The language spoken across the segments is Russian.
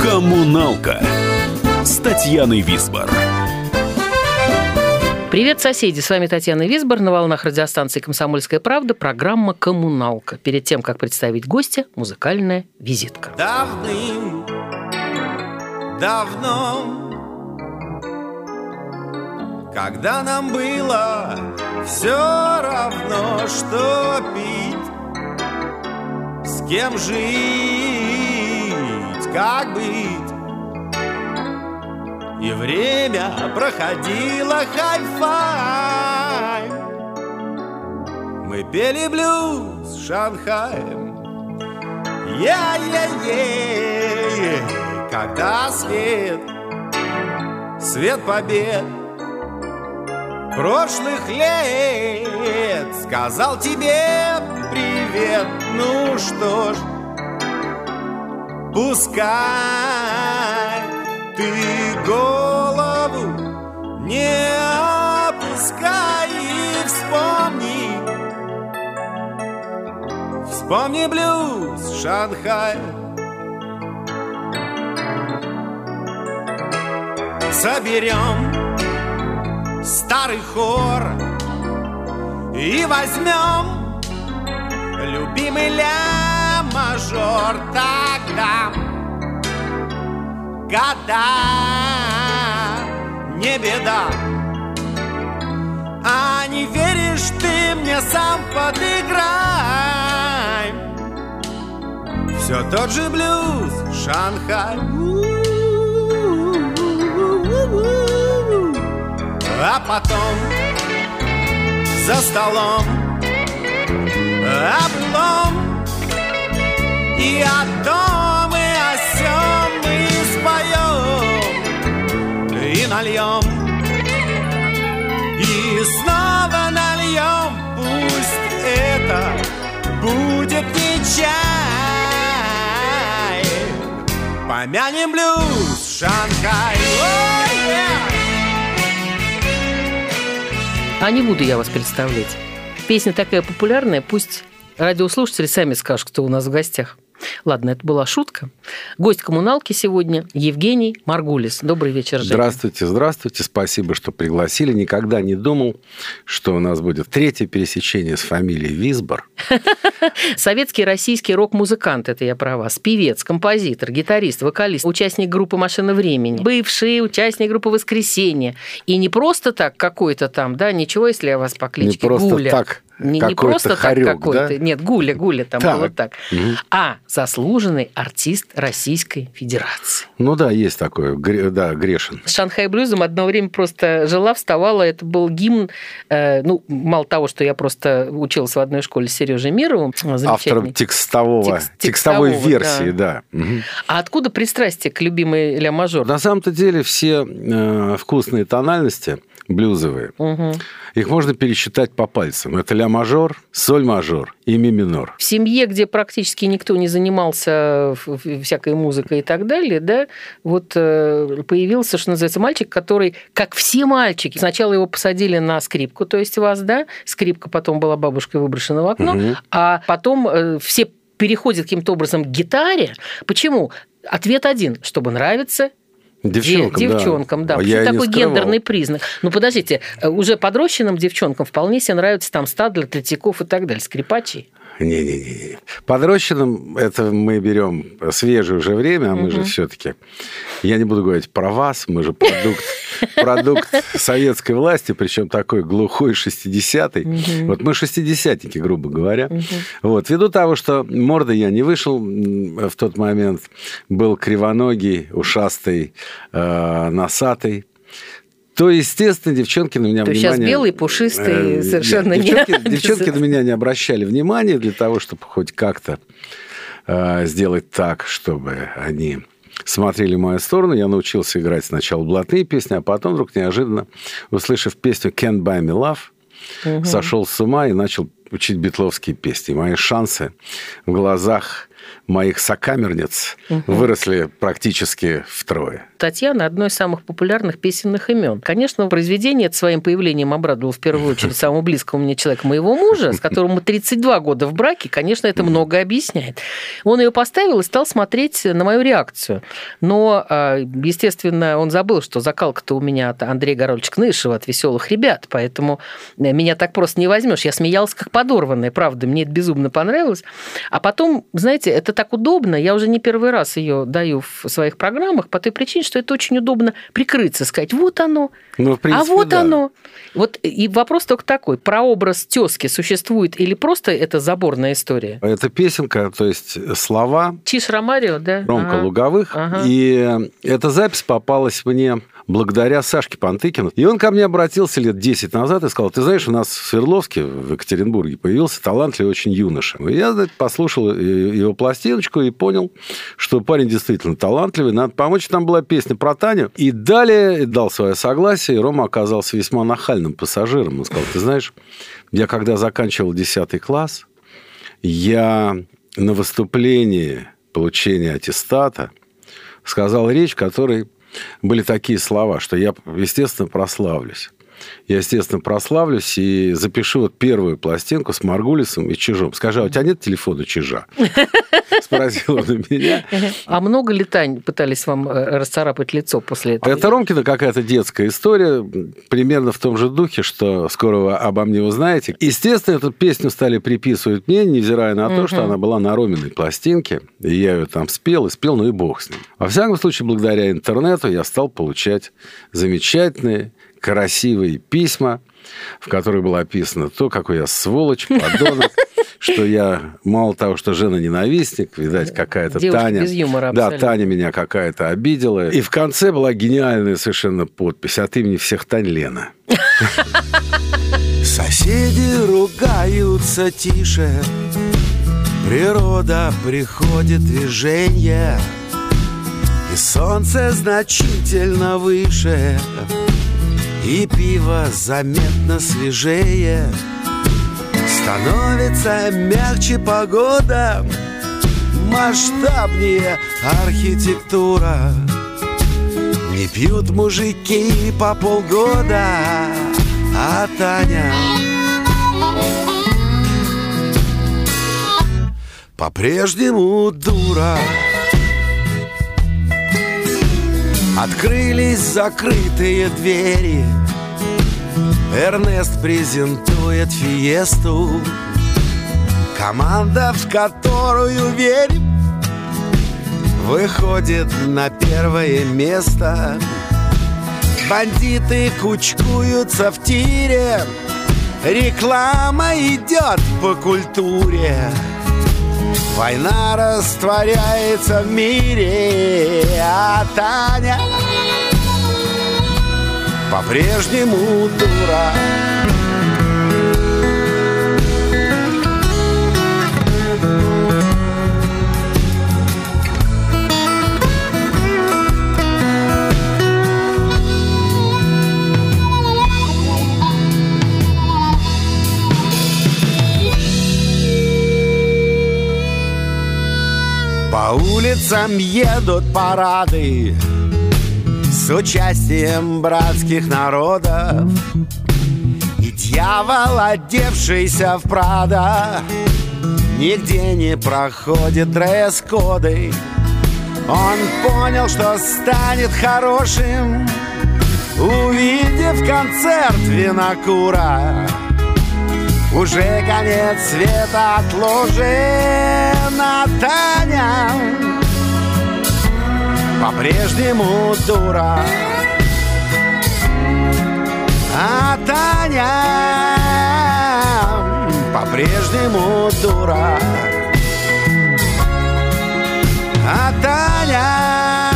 Коммуналка с Татьяной Висбор. Привет, соседи! С вами Татьяна Висбор на волнах радиостанции «Комсомольская правда» программа «Коммуналка». Перед тем, как представить гостя, музыкальная визитка. Давным, давно Когда нам было все равно, что пить Кем жить, как быть. И время проходило хай-фай. Мы пели блюз с Шанхаем. Я-я-е Когда свет Свет побед Прошлых лет. Сказал тебе привет. Ну что ж Пускай ты голову не опускай и вспомни. Вспомни блюз Шанхая Соберем старый хор. И возьмем любимый ля-мажор Тогда года не беда. А не веришь ты мне сам подыграй. Все тот же блюз Шанхай А потом за столом облом. И о том, и о сём мы споем И нальем И снова нальем Пусть это будет не чай Помянем блюз Шанхай. Ой, А не буду я вас представлять. Песня такая популярная, пусть радиослушатели сами скажут, кто у нас в гостях. Ладно, это была шутка. Гость коммуналки сегодня Евгений Маргулис. Добрый вечер, Женя. Здравствуйте, здравствуйте. Спасибо, что пригласили. Никогда не думал, что у нас будет третье пересечение с фамилией Висбор. Советский российский рок-музыкант, это я про вас. Певец, композитор, гитарист, вокалист, участник группы «Машина времени», бывший участник группы «Воскресенье». И не просто так какой-то там, да, ничего, если я вас по кличке Не просто Гуля. так Не, не просто так какой-то, да? нет, Гуля, Гуля там Так. было так, Мгм. а заслуженный артист Российской Федерации. Ну да, есть такое. Да, Грешин. С Шанхай Блюзом одно время просто жила, вставала. Это был гимн, э, ну, мало того, что я просто училась в одной школе с Сережей Мировым. Автором текстового, Текст- текстовой текстового, версии, да. Мгм. А откуда пристрастие к любимой ля мажор? На самом-то деле все э, вкусные тональности блюзовые, Мгм. их можно пересчитать по пальцам. Это ля-мажор, соль-мажор и ми-минор. В семье, где практически никто не занимался всякой музыкой и так далее, да, вот э, появился, что называется, мальчик, который, как все мальчики, сначала его посадили на скрипку, то есть вас, да, скрипка потом была бабушкой выброшена в окно, Мгм. а потом э, все переходят каким-то образом к гитаре. Почему? Ответ один, чтобы нравиться Девчонкам, Де- да. девчонкам, да. А Почему я такой скрывал. гендерный признак? Ну, подождите, э, уже подрощенным девчонкам вполне себе нравятся там Стадлер, Третьяков и так далее, скрипачи. Не-не-не. Подрощенным это мы берем свежее уже время, а мы же все-таки... Я не буду говорить про вас, мы же продукт, продукт советской власти, причем такой глухой 60-й. Вот мы шестидесятники, грубо говоря. Вот. Ввиду того, что морда я не вышел в тот момент, был кривоногий, ушастый, э, носатый, то, естественно, девчонки на меня То есть сейчас внимание... белый, пушистый, Э, совершенно нет, не девчонки, девчонки на меня не обращали внимания для того, чтобы хоть как-то э, сделать так, чтобы они смотрели в мою сторону. Я научился играть сначала блатные песни, а потом вдруг неожиданно, услышав песню «Can't Buy Me Love», сошел с ума и начал учить битловские песни. Мои шансы в глазах моих сокамерниц выросли практически втрое. Татьяна – одно из самых популярных песенных имен. Конечно, произведение это своим появлением обрадовало в первую очередь самого близкого мне человека, моего мужа, с которым мы 32 года в браке. Конечно, это многое объясняет. Он ее поставил и стал смотреть на мою реакцию. Но, а, естественно, он забыл, что закалка-то у меня от Андрея Горольевича Кнышева, от «Веселых ребят», поэтому меня так просто не возьмешь. Я смеялась как подорванная, правда, мне это безумно понравилось. А потом, знаете, это так удобно, я уже не первый раз ее даю в своих программах по той причине, что это очень удобно прикрыться, сказать, вот оно, Ну, принципе, а вот да. оно. Вот и вопрос только такой, прообраз тезки существует или просто это заборная история? Это песенка, то есть слова Чиш Ромарио, да? Ромка Ага. Луговых. Ага. И эта запись попалась мне благодаря Сашке Пантыкину. И он ко мне обратился лет 10 назад и сказал, ты знаешь, у нас в Свердловске, в Екатеринбурге, появился талантливый очень юноша. И я значит, послушал его пластиночку и понял, что парень действительно талантливый, надо помочь. Там была песня про Таню. И далее дал свое согласие, и Рома оказался весьма нахальным пассажиром. Он сказал, ты знаешь, я когда заканчивал 10 класс, я на выступлении получения аттестата сказал речь, в которой были такие слова, что я, естественно, прославлюсь. Я, естественно, прославлюсь и запишу вот первую пластинку с Маргулисом и Чижом. Скажи, а у тебя нет телефона Чижа? Спросил он меня. А много ли, Тань, пытались вам э, расцарапать лицо после этого? Это Ромкина какая-то детская история, примерно в том же духе, что скоро вы обо мне узнаете. Естественно, эту песню стали приписывать мне, невзирая на то, что она была на Роминой пластинке, и я ее там спел, и спел, ну и бог с ним. Во всяком случае, благодаря интернету я стал получать замечательные, красивые письма, в которых было описано то, какой я сволочь, подонок, что я мало того, что жена-ненавистник, видать, какая-то Девушка Таня... без юмора Да. Таня меня какая-то обидела. И в конце была гениальная совершенно подпись от имени всех Тань Лена. Соседи ругаются тише Природа приходит в движение И солнце значительно выше И пиво заметно свежее. Становится мягче погода. Масштабнее архитектура. Не пьют мужики по полгода. А Таня По-прежнему дура. Открылись закрытые двери Эрнест презентует фиесту. Команда, в которую верим Выходит на первое место. Бандиты кучкуются в тире. Реклама идет по культуре. Война растворяется в мире. А Таня по-прежнему дура. По улицам едут парады С участием братских народов. И дьявол, одевшийся в Прада Нигде не проходит дресс-коды. Он понял, что станет хорошим Увидев концерт винокура. Уже конец света отложен, а Таня по-прежнему дура. А Таня по-прежнему дура. А Таня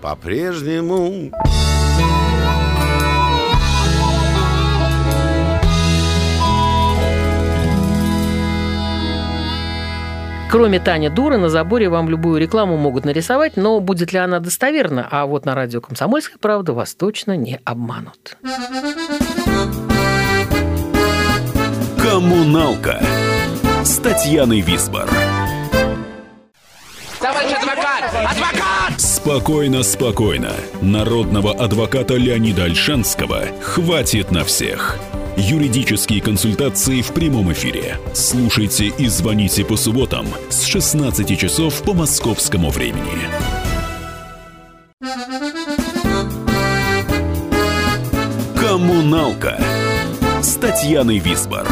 по-прежнему Кроме Таня Дура, на заборе вам любую рекламу могут нарисовать, но будет ли она достоверна? А вот на радио «Комсомольская правда» вас точно не обманут. Коммуналка с Татьяной Висбор. Товарищ адвокат! Адвокат! Спокойно, спокойно. Народного адвоката Леонида Альшанского хватит на всех. Юридические консультации в прямом эфире. Слушайте и звоните по субботам с 16 часов по московскому времени. Коммуналка с Татьяной Висбор.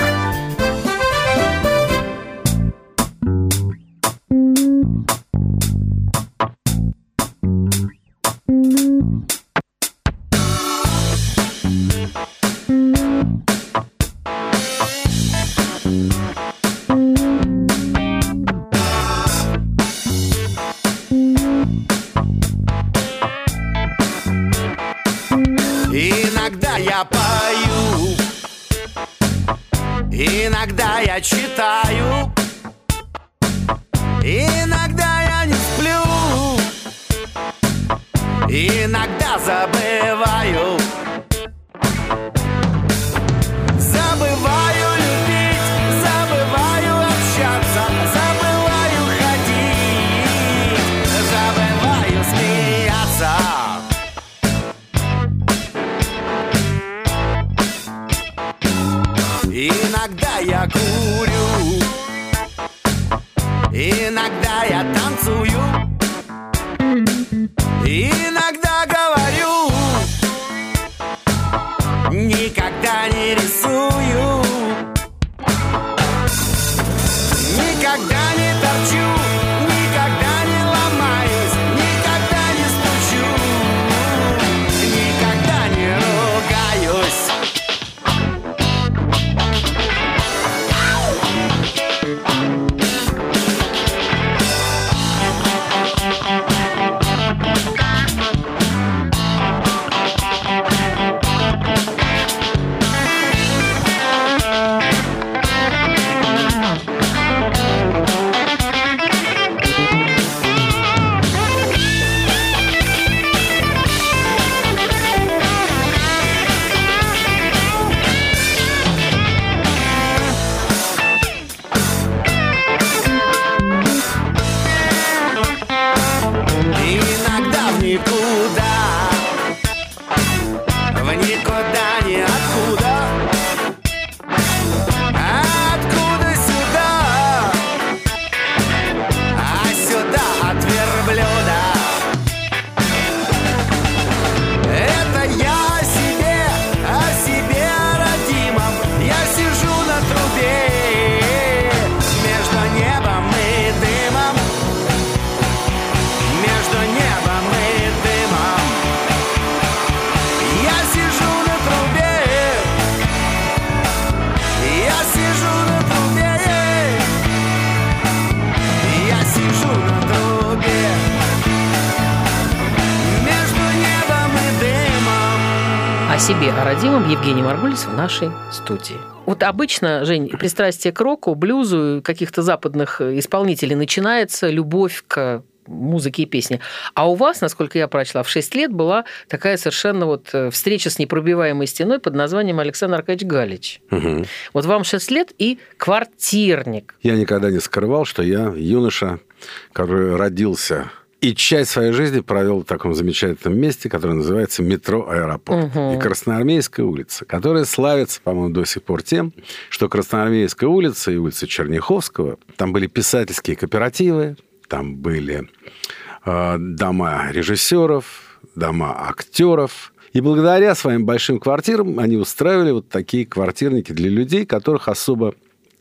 Себе, о родимом Евгений Маргулис в нашей студии. Вот обычно, Жень, пристрастие к року, блюзу, каких-то западных исполнителей начинается любовь к музыке и песне. А у вас, насколько я прочла, в 6 лет была такая совершенно вот э, встреча с непробиваемой стеной под названием Александр Аркадьевич Галич. Мгм. Вот вам 6 лет и квартирник. Я никогда не скрывал, что я юноша, который родился и часть своей жизни провел в таком замечательном месте, которое называется метро Аэропорт. Мгм. И Красноармейская улица, которая славится, по-моему, до сих пор тем, что Красноармейская улица и улица Черняховского, там были писательские кооперативы, там были э, дома режиссеров, дома актеров. И благодаря своим большим квартирам они устраивали вот такие квартирники для людей, которых особо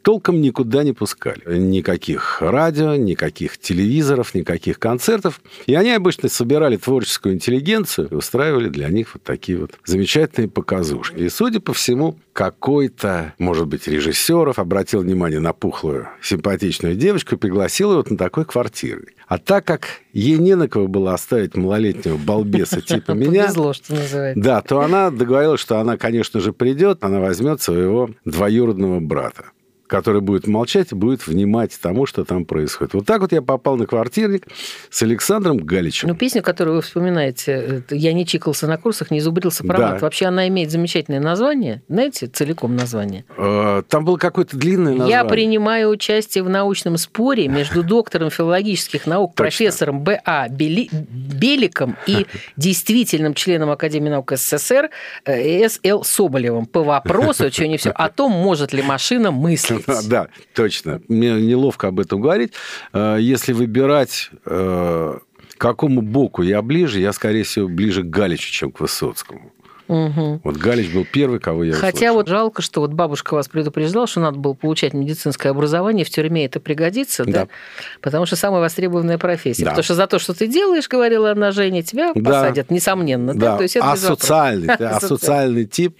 толком никуда не пускали. Никаких радио, никаких телевизоров, никаких концертов. И они обычно собирали творческую интеллигенцию и устраивали для них вот такие вот замечательные показушки. И, судя по всему, какой-то, может быть, режиссеров обратил внимание на пухлую, симпатичную девочку и пригласил ее вот на такой квартирник. А так как ей не на кого было оставить малолетнего балбеса типа меня, Повезло, что называется. да, то она договорилась, что она, конечно же, придет, она возьмет своего двоюродного брата который будет молчать будет внимать тому, что там происходит. Вот так вот я попал на квартирник с Александром Галичем. Ну, песню, которую вы вспоминаете, «Я не чикался на курсах, не зубрился про мат». Да. Вообще она имеет замечательное название, знаете, целиком название. Э, Там было какое-то длинное название. Я принимаю участие в научном споре между доктором филологических наук, профессором Б.А. Бели- Беликом и действительным членом Академии наук СССР э, С.Л. Соболевым по вопросу, что не все, о том, может ли машина мыслить. Да, точно. Мне неловко об этом говорить. Э, Если выбирать, э, к какому боку я ближе, я, скорее всего, ближе к Галичу, чем к Высоцкому. Мгм. Вот Галич был первый, кого я Хотя услышал. вот жалко, что вот бабушка вас предупреждала, что надо было получать медицинское образование, в тюрьме это пригодится, да? Да. Потому что самая востребованная профессия. Да. Потому что за то, что ты делаешь, говорила она Жене, тебя Да. посадят, несомненно. Да, Да, То есть это без вопросов. асоциальный, да, асоциальный тип.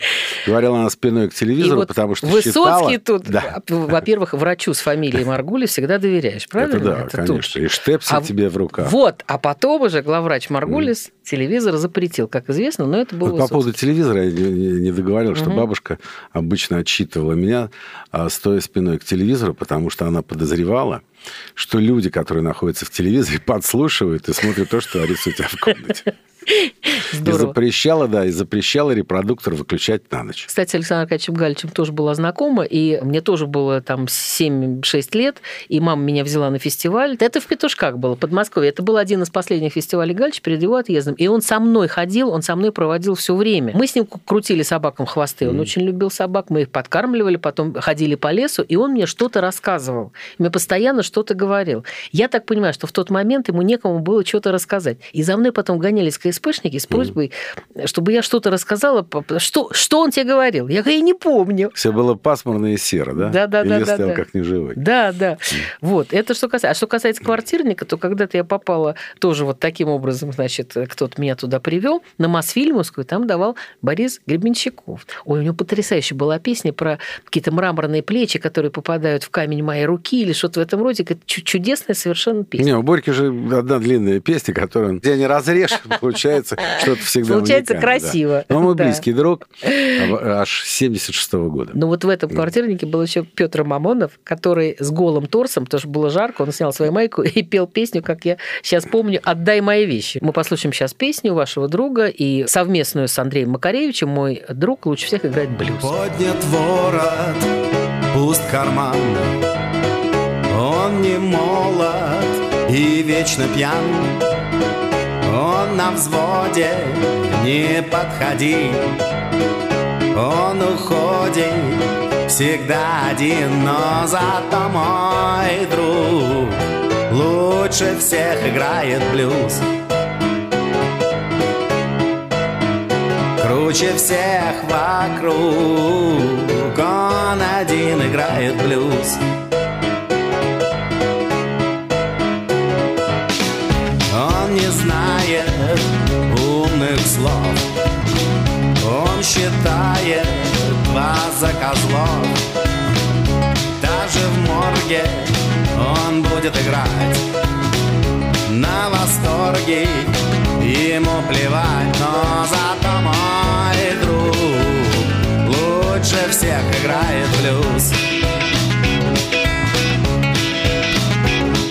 Говорила она спиной к телевизору, вот потому что Высоцкий считала... тут, Да, во-первых, врачу с фамилией Маргули всегда доверяешь, правильно? это да, тут конечно. же. И штепсель А тебе в руках. Вот, а потом уже главврач Маргулис телевизор запретил, как известно, но это был Вот по поводу телевизора я не, не- договорил, что бабушка обычно отчитывала меня, а, стоя спиной к телевизору, потому что она подозревала, что люди, которые находятся в телевизоре, подслушивают и смотрят то, что творится у тебя в комнате. И Здорово. запрещала, да, и запрещала репродуктор выключать на ночь. Кстати, Александр Аркадьевичем Галичем тоже была знакома, и мне тоже было там 7-6 лет, и мама меня взяла на фестиваль. Это в Петушках было, Подмосковье. Это был один из последних фестивалей Галича перед его отъездом. И он со мной ходил, он со мной проводил все время. Мы с ним крутили собакам хвосты, он очень любил собак, мы их подкармливали, потом ходили по лесу, и он мне что-то рассказывал. Мне постоянно что-то говорил. Я так понимаю, что в тот момент ему некому было что-то рассказать. И за мной потом гонялись КСПшники с просьбой, чтобы я что-то рассказала. Что, что он тебе говорил? Я говорю, я не помню. Все было пасмурно и серо, да? Да, да, и да, лес да, стоял да. как неживой. Да, да. Вот, это что касается. А что касается квартирника, то когда-то я попала тоже вот таким образом, значит, кто-то меня туда привел на Мосфильмовскую, там давал Борис Гребенщиков. Ой, у него потрясающая была песня про какие-то мраморные плечи, которые попадают в камень моей руки или что-то в этом роде. Это чу- чудесная совершенно песня. Не, у Борьки же одна длинная песня, которую, где не разрежь, получается что-то всегда Получается уникальное, да. красиво. Но мой Да. близкий друг аж 76 года. Но вот в этом квартирнике был еще Петр Мамонов, который с голым торсом, потому что было жарко, он снял свою майку и пел песню, как я сейчас помню, «Отдай мои вещи». Мы послушаем сейчас песню вашего друга и совместную с Андреем Макаревичем. Мой друг лучше всех играет блюз. Поднят ворот, пуст карман Он не молод и вечно пьян Он на взводе, не подходи. Он уходит всегда один Но зато мой друг Лучше всех играет блюз. Круче всех вокруг Он один играет блюз козлов Даже в морге он будет играть. На восторге ему плевать Но зато мой друг Лучше всех играет блюз.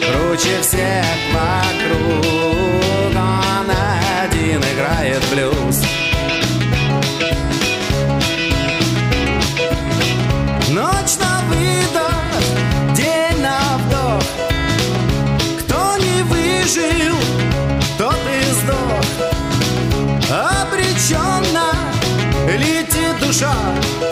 Круче всех вокруг Он один играет блюз dusza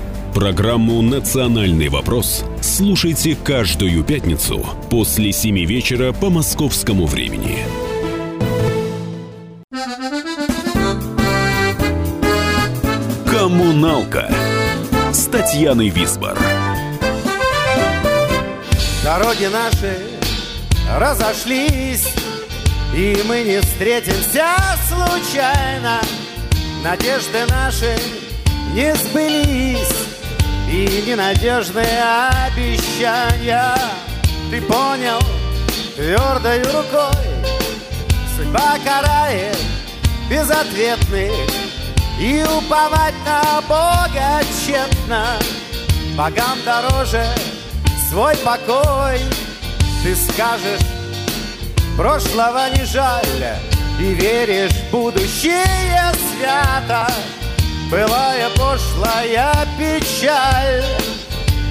Программу «Национальный вопрос» слушайте каждую пятницу после 7 вечера по московскому времени. «Коммуналка» с Татьяной Висбор. Дороги наши разошлись, и мы не встретимся случайно. Надежды наши не сбылись, и ненадежные обещания. Ты понял твердой рукой, судьба карает безответных, и уповать на Бога тщетно, богам дороже свой покой. Ты скажешь, прошлого не жаль, и веришь в будущее свято. Былая пошлая печаль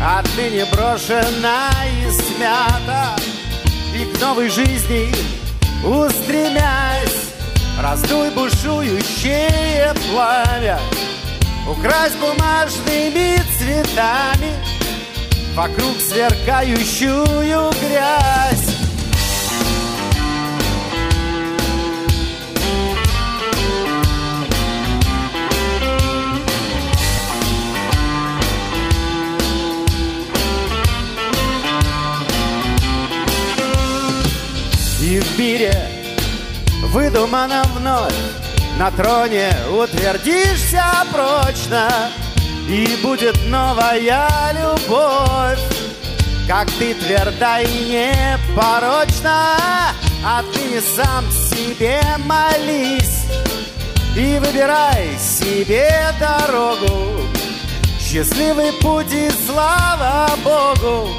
Отныне брошена и смята. И к новой жизни устремясь Раздуй бушующее пламя. Укрась бумажными цветами Вокруг сверкающую грязь выдуманном вновь. На троне утвердишься прочно И будет новая любовь. Как ты тверда и непорочна Отныне сам себе молись. И выбирай себе дорогу. Счастливый путь и слава Богу.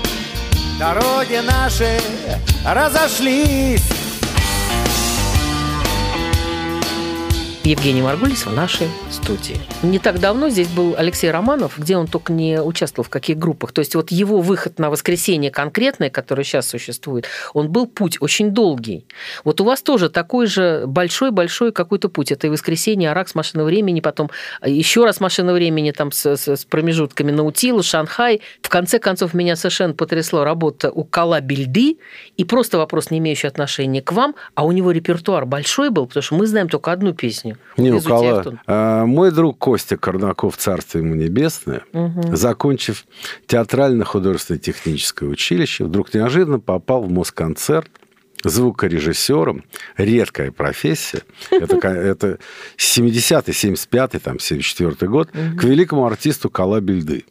Дороги наши разошлись. Евгений Маргулис в нашей студии. Не так давно здесь был Алексей Романов, где он только не участвовал в каких группах. То есть вот его выход на воскресенье конкретное, которое сейчас существует, он был путь очень долгий. Вот у вас тоже такой же большой-большой какой-то путь. Это и воскресенье, Аракс, машина времени, потом еще раз машина времени там с, с, с промежутками Наутилус, Шанхай. В конце концов, меня совершенно потрясла работа у Кала Бельды. И просто вопрос, не имеющий отношения к вам, а у него репертуар большой был, потому что мы знаем только одну песню. Не, у Кала. А, Мой друг Костя Корнаков, царство ему небесное, закончив театрально-художественное техническое училище, вдруг неожиданно попал в Москонцерт звукорежиссером, редкая профессия, это, это 70-й, 75-й, там, 74-й год, к великому артисту Кала Бельды.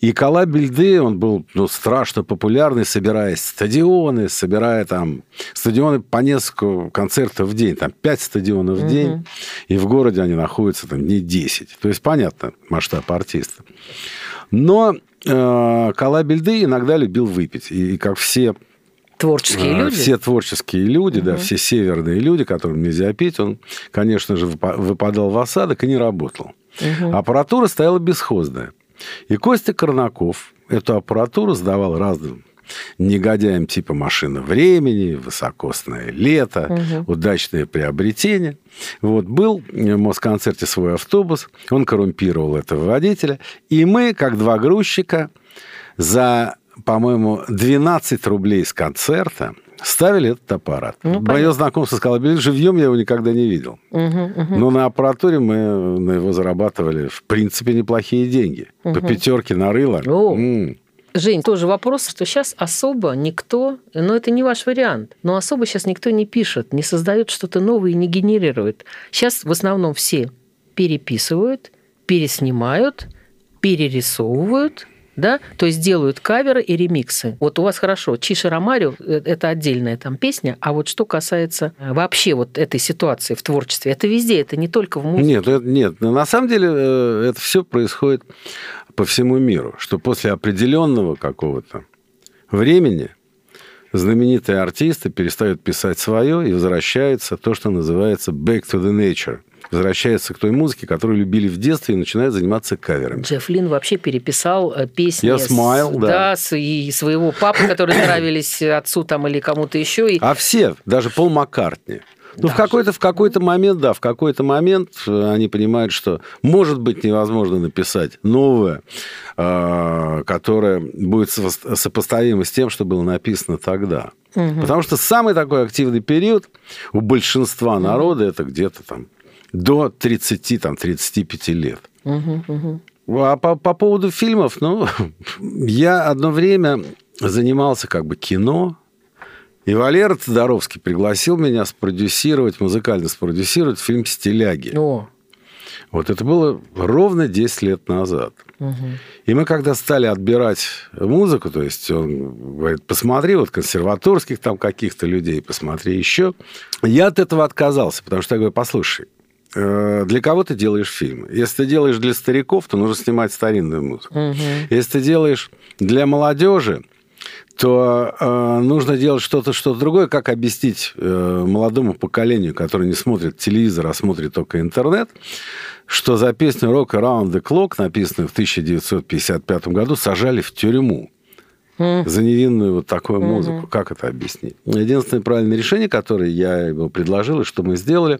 И Кала Бельды, он был ну, страшно популярный, собирая стадионы, собирая там стадионы по несколько концертов в день, там 5 стадионов в день, и в городе они находятся там дней 10. То есть, понятно, масштаб артиста. Но э, Кала Бельды иногда любил выпить. И, и как все Творческие а, люди. Все творческие люди, да, все северные люди, которым нельзя пить, он, конечно же, выпа- выпадал в осадок и не работал. Аппаратура стояла бесхозная. И Костя Корнаков эту аппаратуру сдавал разным негодяям типа машина времени, высокосное лето, удачное приобретение. Вот, был в Москонцерте свой автобус, он коррумпировал этого водителя, и мы, как два грузчика, за, по-моему, 12 рублей с концерта ставили этот аппарат. Ну, Мое знакомство с Колобель живьем я его никогда не видел. Но на аппаратуре мы на его зарабатывали, в принципе, неплохие деньги. По пятерке нарыло. О. Жень, тоже вопрос, что сейчас особо никто, но это не ваш вариант, но особо сейчас никто не пишет, не создает что-то новое и не генерирует. Сейчас в основном все переписывают, переснимают, перерисовывают, да, то есть делают каверы и ремиксы. Вот у вас хорошо, Чиша Ромарио – это отдельная там песня, а вот что касается э, вообще вот этой ситуации в творчестве, это везде, это не только в музыке. Нет, это- нет. На самом деле э, это все происходит по всему миру, что после определенного какого-то времени знаменитые артисты перестают писать свое и возвращается то, что называется back to the nature. Возвращается к той музыке, которую любили в детстве, и начинают заниматься каверами. Джефф Лин вообще переписал э, песни Я смайл, с, да. с- и своего папы, которые нравились отцу там или кому-то еще. И... А все, даже Пол Маккартни. Ну, в какой-то, в какой-то момент, да, в какой-то момент э, они понимают, что может быть невозможно написать новое, э, которое будет со- сопоставимо с тем, что было написано тогда. Потому что самый такой активный период у большинства народа это где-то там до 30, там, 35 лет. А по, по поводу фильмов, ну, я одно время занимался как бы кино, и Валера Тодоровский пригласил меня спродюсировать, музыкально спродюсировать фильм «Стиляги». О, Вот это было ровно 10 лет назад. И мы когда стали отбирать музыку, то есть он говорит, посмотри вот консерваторских там каких-то людей, посмотри еще. Я от этого отказался, потому что я говорю, послушай, для кого ты делаешь фильмы? Если ты делаешь для стариков, то нужно снимать старинную музыку. Если ты делаешь для молодежи, то э, нужно делать что-то, что-то другое. Как объяснить э, молодому поколению, которое не смотрит телевизор, а смотрит только интернет, что за песню «Rock Around the Clock», написанную в 1955 году, сажали в тюрьму за невинную вот такую музыку. Как это объяснить? Единственное правильное решение, которое я ему предложил, и что мы сделали,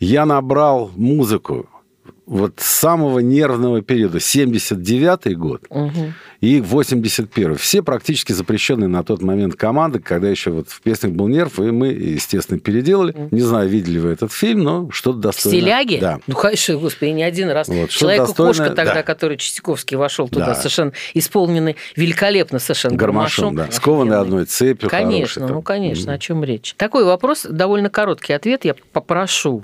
я набрал музыку вот с самого нервного периода, 79-й год и 81-й. Все практически запрещенные на тот момент команды, когда еще вот в песнях был нерв, и мы, естественно, переделали. Не знаю, видели вы этот фильм, но что-то достойное. Стиляги? Да. Ну, конечно, господи, не один раз. Вот, Человек-кошка тогда, да. который Чистяковский вошел туда, Да. совершенно исполненный великолепно совершенно Гармошом, да. гармошом. Скованный Офигенный. одной цепью. Конечно, хороший ну, конечно, о чем речь. Такой вопрос, довольно короткий ответ, я попрошу.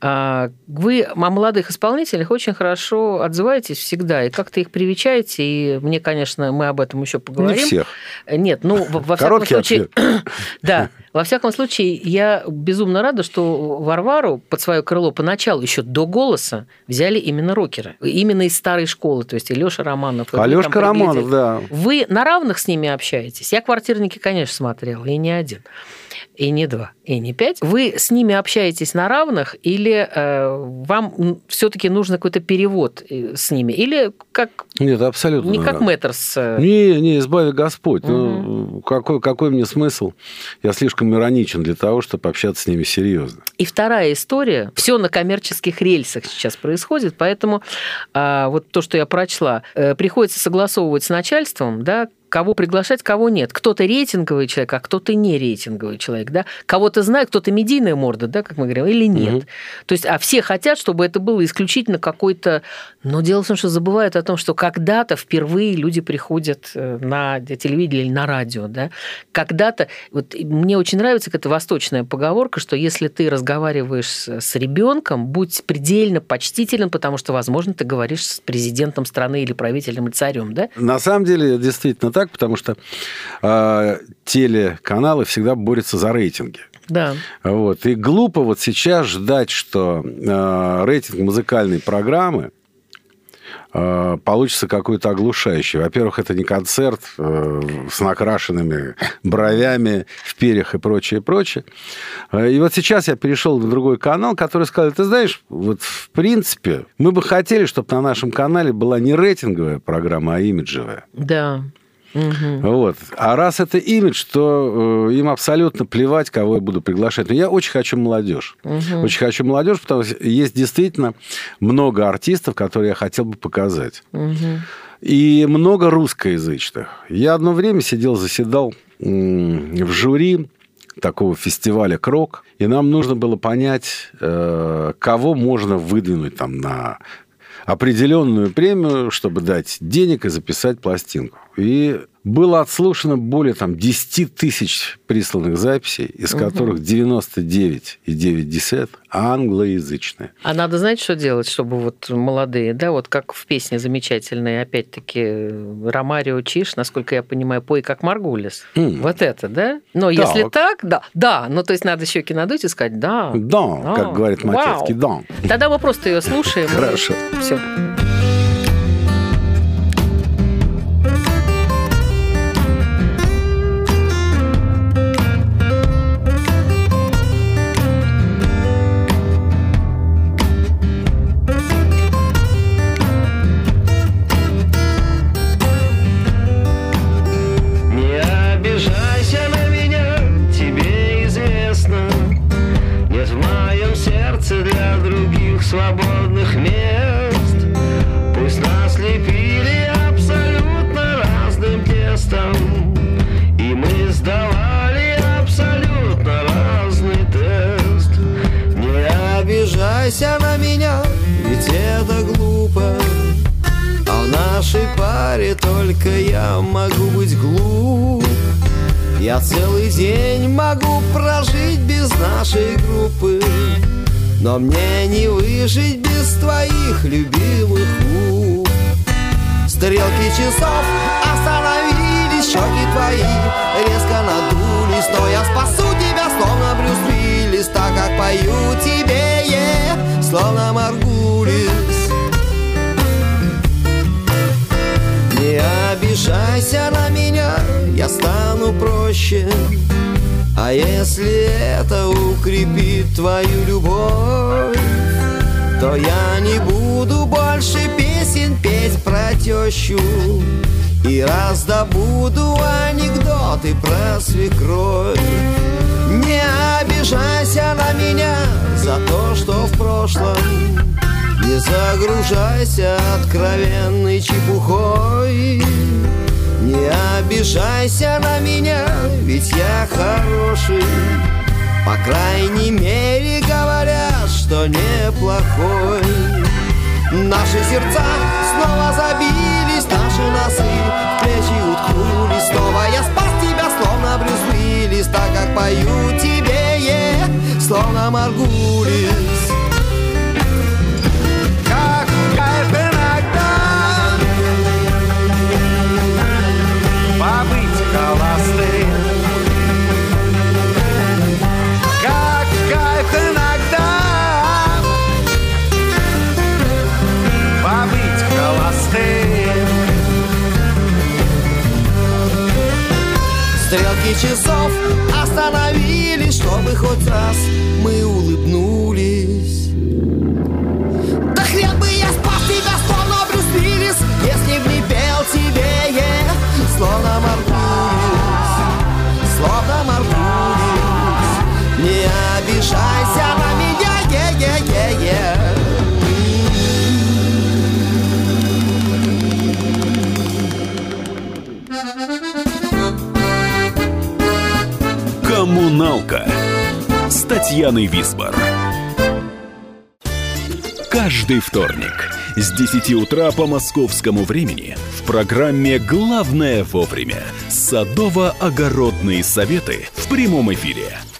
А, Вы о молодых исполнителях очень хорошо отзываетесь всегда, и как-то их привечаете, и мне, конечно, мы об этом еще поговорим. Не всех. Нет, ну, во, во всяком Короткий случае... Да, во всяком случае, я безумно рада, что Варвару под свое крыло поначалу, еще до голоса, взяли именно рокеры. Именно из старой школы, то есть и Леша Романов. и там Романов, да. Вы на равных с ними общаетесь? Я «Квартирники», конечно, смотрела, и не один. И не два, и не пять. Вы с ними общаетесь на равных, или э, вам все-таки нужно какой-то перевод э, с ними? Или как Нет, абсолютно. не как да. мэтр с... э, Не, не, избави Господь. Ну, какой, какой мне смысл? Я слишком ироничен для того, чтобы общаться с ними серьезно. И вторая история. Все на коммерческих рельсах сейчас происходит, поэтому а, вот то, что я прочла, э, приходится согласовывать с начальством, да, кого приглашать, кого нет. Кто-то рейтинговый человек, а кто-то не рейтинговый человек, да. Кого-то знает, кто-то медийная морда, да, как мы говорим, или нет. Мгм. То есть, а все хотят, чтобы это было исключительно какой-то... Но дело в том, что забывают о том, что когда-то впервые люди приходят э, на телевидение или на радио, да. Когда-то... Вот мне очень нравится эта восточная поговорка, что если ты разговариваешь с, с ребенком, будь предельно почтителен, потому что, возможно, ты говоришь с президентом страны или правителем или царем, да? На самом деле, действительно так, потому что э, телеканалы всегда борются за рейтинги. Да. Вот. И глупо вот сейчас ждать, что э, рейтинг музыкальной программы э, получится какой-то оглушающий. Во-первых, это не концерт э, с накрашенными бровями в перьях и прочее, прочее. Э, И вот сейчас я перешел на другой канал, который сказал, ты знаешь, вот в принципе мы бы хотели, чтобы на нашем канале была не рейтинговая программа, а имиджевая. Да. Мгм. Вот. А раз это имидж, то э, им абсолютно плевать, кого я буду приглашать. Но я очень хочу молодежь. Очень хочу молодежь, потому что есть действительно много артистов, которые я хотел бы показать. Мгм. И много русскоязычных. Я одно время сидел, заседал в жюри такого фестиваля «Крок», и нам нужно было понять, э, кого можно выдвинуть там на определенную премию, чтобы дать денег и записать пластинку. И было отслушано более там, 10 тысяч присланных записей, из которых 99,9 англоязычные. А надо знать, что делать, чтобы вот молодые, да, вот как в песне замечательной, опять-таки, Ромарио Чиш, насколько я понимаю, пой как Маргулис. М. Вот это, да? Но Так. если так, да, да, ну то есть надо щеки надуть и сказать да. Да, как А, говорит вау. да. Тогда мы просто ее слушаем. Хорошо. Все. Только я могу быть глуп. Я целый день могу прожить без нашей группы Но мне не выжить без твоих любимых губ Стрелки часов остановились, щеки твои резко надулись Но я спасу тебя, словно Брюс Уиллис Так как пою тебе, yeah, словно Маргулис обижайся на меня, я стану проще. А если это укрепит твою любовь То я не буду больше песен петь про тещу. И раздобуду анекдоты про свекровь Не обижайся на меня за то, что в прошлом не загружайся откровенной чепухой. Не обижайся на меня, ведь я хороший. По крайней мере говорят, что неплохой. Наши сердца снова забились, наши носы в плечи уткнулись. Снова я спас тебя, словно Брюс Уиллис Так как пою тебе, yeah, словно Маргулис часов остановились, чтобы хоть раз мы улыбнулись. Да хрен бы я спас тебя, словно Брюс Уиллис Если б не пел тебе, yeah, словно Маргулис Словно Маргулис. Не обижайся на «Коммуналка» с Татьяной Висбор. Каждый вторник с 10 утра по московскому времени в программе «Главное вовремя» садово-огородные советы в прямом эфире.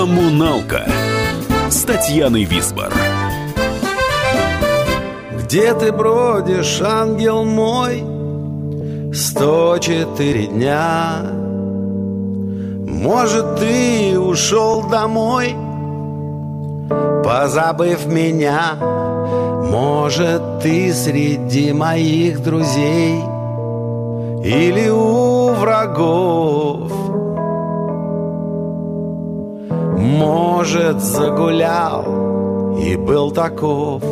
«Коммуналка» с Татьяной Висбор. Где ты бродишь, ангел мой, сто четыре дня? Может, ты ушел домой, позабыв меня? Может, ты среди моих друзей или у врагов? Может, загулял и был таков?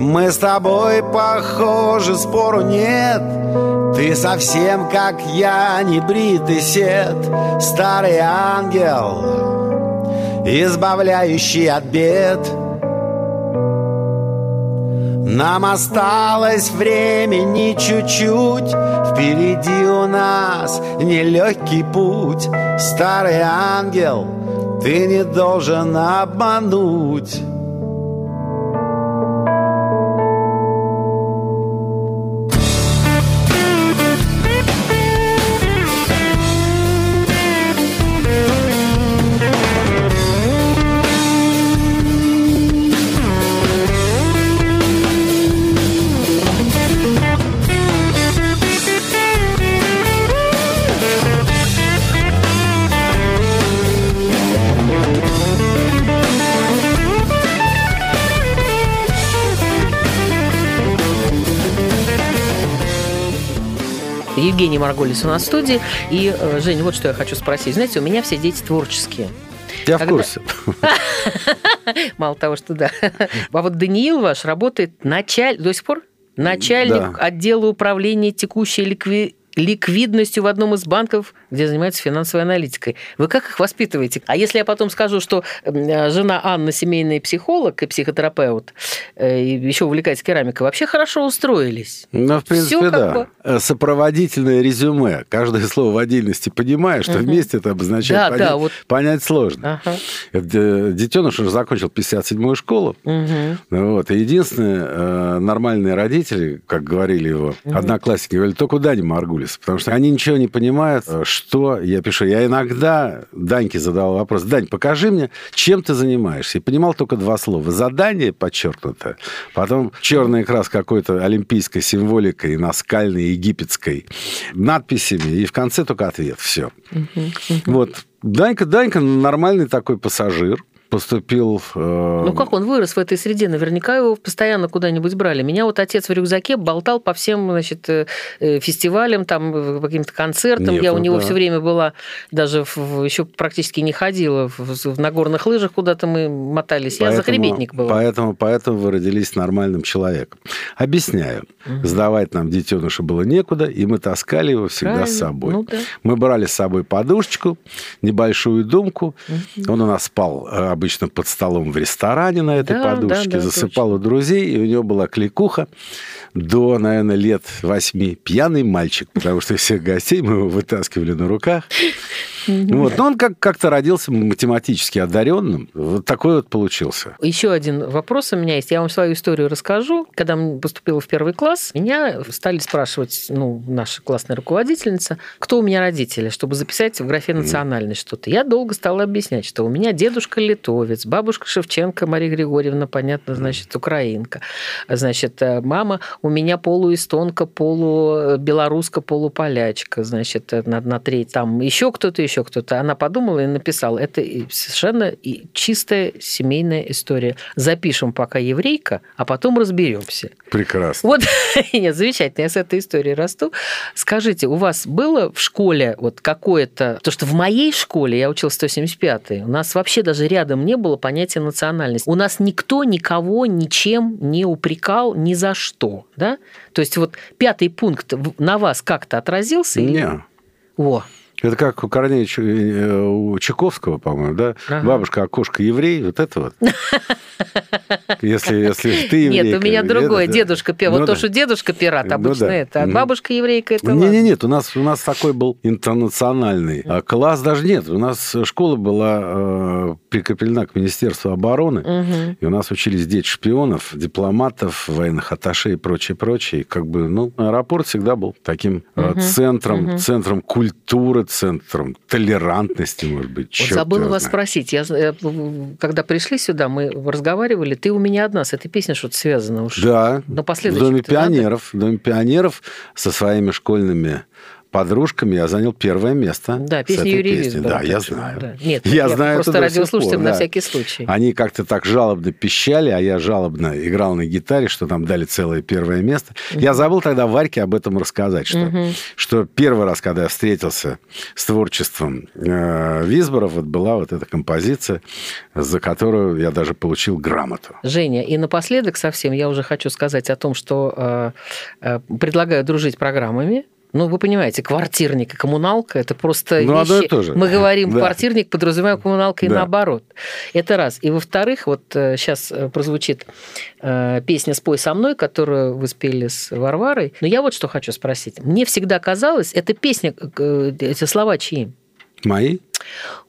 Мы с тобой похожи, спору нет Ты совсем как я, не бритый сет Старый ангел, избавляющий от бед Нам осталось времени чуть-чуть. Впереди у нас нелегкий путь. Старый ангел, ты не должен обмануть Евгений Марголис у нас в студии. И, э, Женя, вот что я хочу спросить. Знаете, у меня все дети творческие. Я в Когда- курсе. Мало того, что да. А вот Даниил ваш работает началь... до сих пор начальник Да. отдела управления текущей ликви- ликвидностью в одном из банков, где занимается финансовой аналитикой. Вы как их воспитываете? А если я потом скажу, что жена Анна семейный психолог и психотерапевт, э, и еще увлекается керамикой, вообще хорошо устроились? Ну, в принципе, как да. бы. Э, Сопроводительное резюме. Каждое слово в отдельности понимаешь, что вместе это обозначает. Да, понять, да, вот. понять сложно. Ага. Это, Детеныш уже закончил 57-ю школу. Ну Вот. И единственное, э, нормальные родители, как говорили его одноклассники, говорили, только Дани Маргулис. Потому что они ничего не понимают, э, что я пишу. Я иногда Даньке задал вопрос. Дань, покажи мне, чем ты занимаешься. И понимал только два слова. Задание подчеркнуто. Потом черный крас какой-то олимпийской символикой, наскальной, египетской, надписями. И в конце только ответ. Все. Вот. Данька, Данька нормальный такой пассажир. Поступил... э, Ну как он вырос в этой среде? Наверняка его постоянно куда-нибудь брали. Меня вот отец в рюкзаке болтал по всем значит, э, э, фестивалям, там, э, каким-то концертам. Нет, Я у ну него да. все время была, даже в- еще практически не ходила. В, в- на горных лыжах куда-то мы мотались. Я Поэтому- захребетник была. Поэтому, поэтому вы родились нормальным человеком. Объясняю. Сдавать нам детеныша было некуда, и мы таскали его всегда с Правильно. собой. Ну да. Мы брали с собой подушечку, небольшую думку. Он у нас спал обычно под столом в ресторане на этой Да, да, подушечке, да, засыпал у друзей, и у него была кликуха до, наверное, лет восьми. Пьяный мальчик, потому что всех гостей мы его вытаскивали на руках. Вот. Но он как- как-то родился математически одаренным. Вот такой вот получился. Еще один вопрос у меня есть. Я вам свою историю расскажу. Когда м- поступила в первый класс, меня стали спрашивать, ну, наша классная руководительница, кто у меня родители, чтобы записать в графе национальность что-то. Я долго стала объяснять, что у меня дедушка литовец, бабушка Шевченко Мария Григорьевна, понятно, значит, украинка. Значит, э, мама у меня полуэстонка, полубелоруска, полуполячка, значит, э, на, на треть. Там еще кто-то, еще кто-то. Она подумала и написала. Это совершенно чистая семейная история. Запишем пока еврейка, а потом разберемся. Прекрасно. Вот, нет, замечательно, я с этой историей расту. Скажите, у вас было в школе вот какое-то... То, что в моей школе, я училась 175 у нас вообще даже рядом не было понятия национальности. У нас никто никого ничем не упрекал ни за что, да? То есть вот пятый пункт на вас как-то отразился? или- Не. О, Это как у Корнея Чу- э, у Чайковского, по-моему, да? Ага. Бабушка, окошко еврей, вот это вот. Если, если ты еврейка. нет, у меня другое. это- Дедушка пират. Ну Вот то, да. что дедушка пират Ну обычно да. это, а бабушка еврейка это Не, не, нет, у нас у нас такой был интернациональный а класс даже нет. У нас школа была э, прикреплена к Министерству обороны, Мгм. и у нас учились дети шпионов, дипломатов, военных атташе и прочее, прочее. И как бы, ну, аэропорт всегда был таким Мгм. центром, Мгм. центром культуры, центром толерантности, может быть. Вот забыла вас знает. спросить. Я, э, когда пришли сюда, мы разговаривали. Ты у меня одна с этой песней что-то связано уж. Да, Но в Доме ты надо? пионеров. В Доме пионеров со своими школьными подружками я занял первое место. Да, песня Юрия песней. Да, я знаю. да. Нет, я, я знаю просто радиослушателям пор, на да. всякий случай. Они как-то так жалобно пищали, а я жалобно играл на гитаре, что нам дали целое первое место. Я забыл тогда Варьке об этом рассказать, что, Мгм. что первый раз, когда я встретился с творчеством э, Висборов, вот была вот эта композиция, за которую я даже получил грамоту. Женя, и напоследок совсем я уже хочу сказать о том, что э, э, предлагаю дружить программами. Ну, вы понимаете, квартирник и коммуналка – это просто Ну, вещи. то же. Мы говорим Да. квартирник, подразумеваем коммуналка и Да. наоборот. Это раз. И во-вторых, вот сейчас прозвучит э, песня «Спой со мной», которую вы спели с Варварой. Но я вот что хочу спросить. Мне всегда казалось, эта песня, э, эти слова чьи? Мои?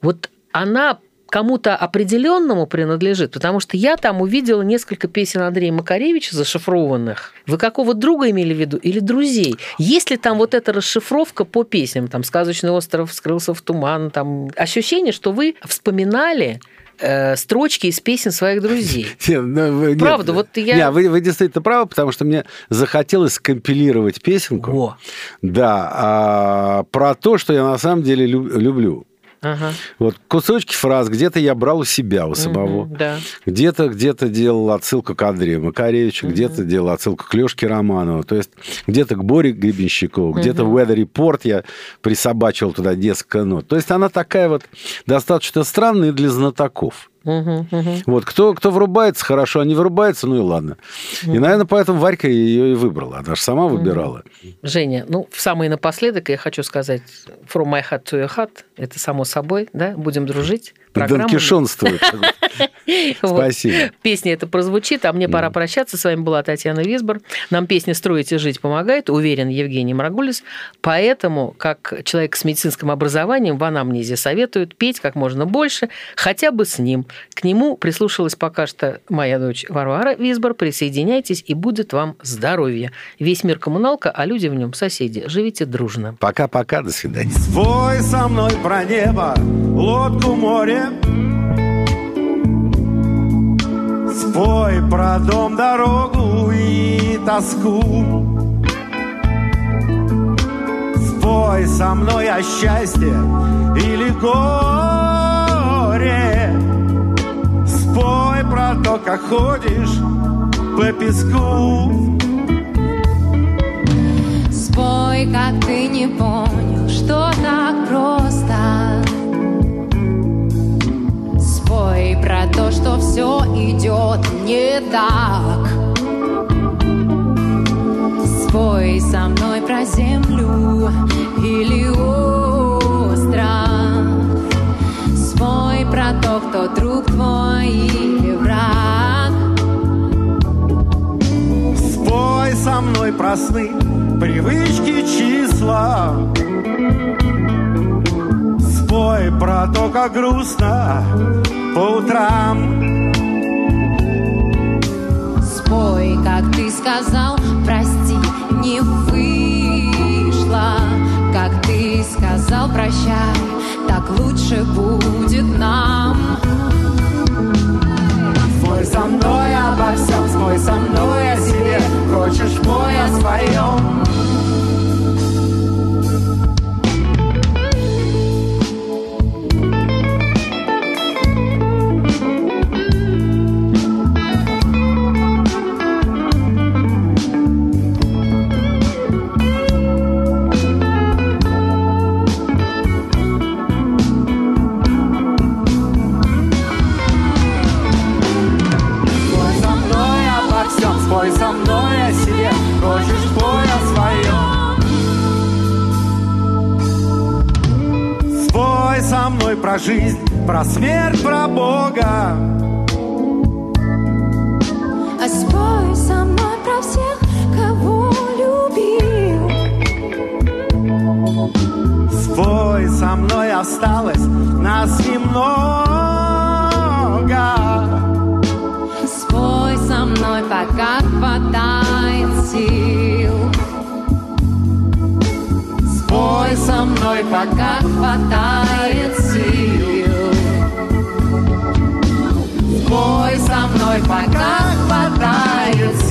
Вот она кому-то определенному принадлежит, потому что я там увидела несколько песен Андрея Макаревича зашифрованных. Вы какого друга имели в виду или друзей? Есть ли там вот эта расшифровка по песням, там «Сказочный остров скрылся в туман», там ощущение, что вы вспоминали э, строчки из песен своих друзей. Нет, ну, нет. Правда, вот я- Не, вы, вы действительно правы, потому что мне захотелось скомпилировать песенку. Во. Да, а, про то, что я на самом деле лю- люблю. Ага. Вот кусочки фраз где-то я брал у себя, у самого. Мгм, Да. Где-то где-то делал отсылку к Андрею Макаревичу, где-то делал отсылку к Лешке Романову, то есть где-то к Боре Гребенщикову, где-то в Weather Report я присобачил туда несколько нот. То есть она такая вот достаточно странная для знатоков. Вот, кто, кто врубается, хорошо, а не врубается, ну и ладно. И, наверное, поэтому Варька ее и выбрала. Она же сама выбирала. Женя, ну, в самый напоследок я хочу сказать From my heart to your heart. Это само собой, да? Будем дружить. Донкишонствует. Вот. Спасибо. Песня это прозвучит, а мне пора прощаться. С вами была Татьяна Висбор. Нам песня «Строить и жить» помогает, уверен Евгений Маргулис. Поэтому, как человек с медицинским образованием, в анамнезе советуют петь как можно больше, хотя бы с ним. К нему прислушалась пока что моя дочь Варвара Висбор. Присоединяйтесь, и будет вам здоровье. Весь мир коммуналка, а люди в нем соседи. Живите дружно. Пока-пока, до свидания. Спой со мной про небо, лодку море. Спой про дом, дорогу и тоску. Спой со мной о счастье или горе. Спой про то, как ходишь по песку. Спой, как ты не понял, что так просто. Спой про то, что все идет не так. Спой со мной про землю или остров. Спой про то, кто друг твой или враг. Спой со мной про сны, привычки, числа. Спой про то, как грустно по утрам. Спой, как ты сказал, прости, не вышло. Как ты сказал, прощай, так лучше будет нам. Спой со мной обо всем, спой со мной о себе. Хочешь, спой о своем. Со мной про жизнь, про смерть, про Бога. А спой со мной про всех, кого любил. Спой со мной осталось нас немного. Спой со мной, пока хватает сил. Спой со мной, пока хватает сил. Спой со мной, пока хватает сил.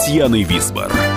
Татьяной Висбор.